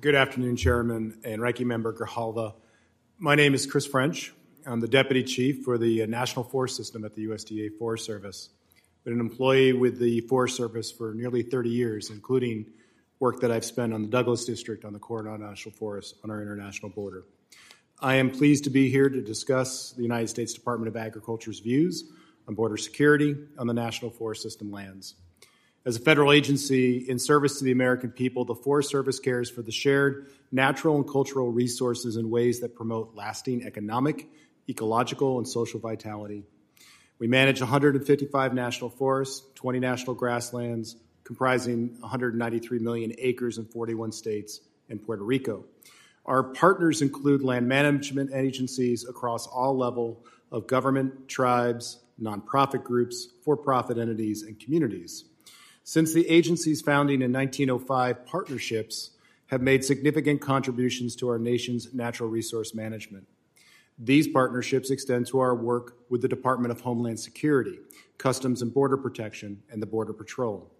Good afternoon, Chairman and Ranking Member Grijalva. My name is Chris French. I'm the Deputy Chief for the uh, National Forest System at the USDA Forest Service. I've been an employee with the Forest Service for nearly 30 years, including work that I've spent on the Douglas District on the Coronado National Forest on our international border. I am pleased to be here to discuss the United States Department of Agriculture's views on border security on the National Forest System lands. As a federal agency in service to the American people, the Forest Service cares for the shared natural and cultural resources in ways that promote lasting economic, ecological, and social vitality. We manage 155 national forests, 20 national grasslands, comprising 193 million acres in 41 states and Puerto Rico. Our partners include land management agencies across all level of government, tribes, nonprofit groups, for-profit entities, and communities. Since the agency's founding in 1905, partnerships have made significant contributions to our nation's natural resource management. These partnerships extend to our work with the Department of Homeland Security, Customs and Border Protection, and the Border Patrol.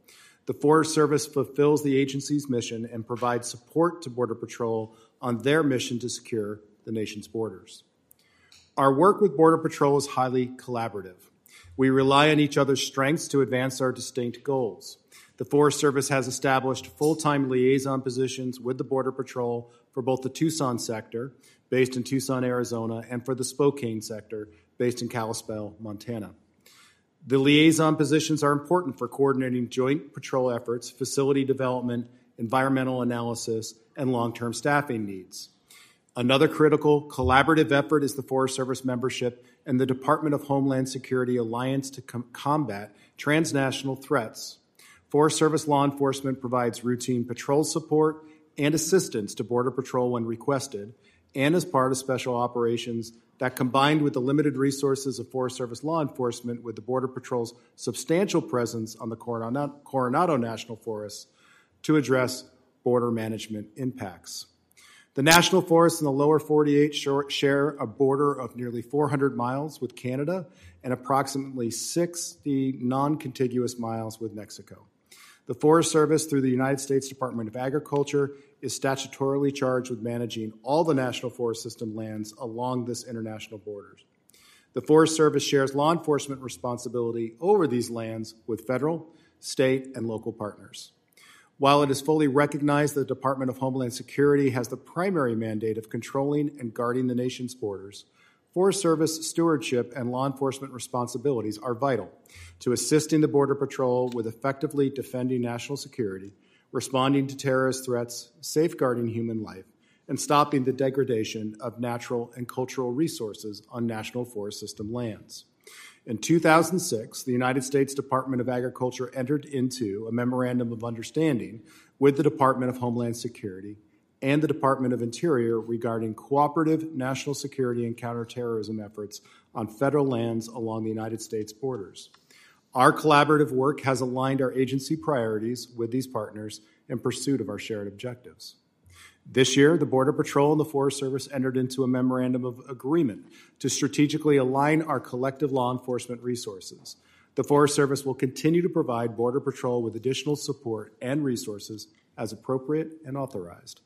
The Forest Service fulfills the agency's mission and provides support to Border Patrol on their mission to secure the nation's borders. Our work with Border Patrol is highly collaborative. We rely on each other's strengths to advance our distinct goals. The Forest Service has established full time liaison positions with the Border Patrol for both the Tucson sector, based in Tucson, Arizona, and for the Spokane sector, based in Kalispell, Montana. The liaison positions are important for coordinating joint patrol efforts, facility development, environmental analysis, and long term staffing needs. Another critical collaborative effort is the Forest Service membership and the Department of Homeland Security Alliance to com- combat transnational threats. Forest Service law enforcement provides routine patrol support and assistance to Border Patrol when requested, and as part of special operations that combined with the limited resources of Forest Service law enforcement with the Border Patrol's substantial presence on the Coronado, Coronado National Forest to address border management impacts. The national forests in the lower 48 share a border of nearly 400 miles with Canada and approximately 60 non contiguous miles with Mexico. The Forest Service, through the United States Department of Agriculture, is statutorily charged with managing all the National Forest System lands along this international borders. The Forest Service shares law enforcement responsibility over these lands with federal, state, and local partners. While it is fully recognized that the Department of Homeland Security has the primary mandate of controlling and guarding the nation's borders, Forest Service stewardship and law enforcement responsibilities are vital to assisting the Border Patrol with effectively defending national security, responding to terrorist threats, safeguarding human life, and stopping the degradation of natural and cultural resources on National Forest System lands. In 2006, the United States Department of Agriculture entered into a memorandum of understanding with the Department of Homeland Security and the Department of Interior regarding cooperative national security and counterterrorism efforts on federal lands along the United States borders. Our collaborative work has aligned our agency priorities with these partners in pursuit of our shared objectives. This year, the Border Patrol and the Forest Service entered into a memorandum of agreement to strategically align our collective law enforcement resources. The Forest Service will continue to provide Border Patrol with additional support and resources as appropriate and authorized.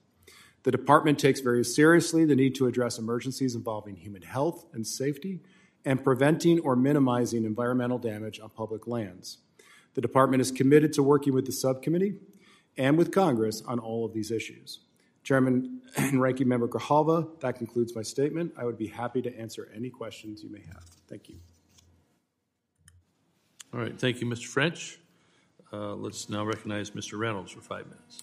The department takes very seriously the need to address emergencies involving human health and safety and preventing or minimizing environmental damage on public lands. The department is committed to working with the subcommittee and with Congress on all of these issues. Chairman and Ranking Member Grijalva, that concludes my statement. I would be happy to answer any questions you may have. Thank you. All right, thank you, Mr. French. Uh, let's now recognize Mr. Reynolds for five minutes.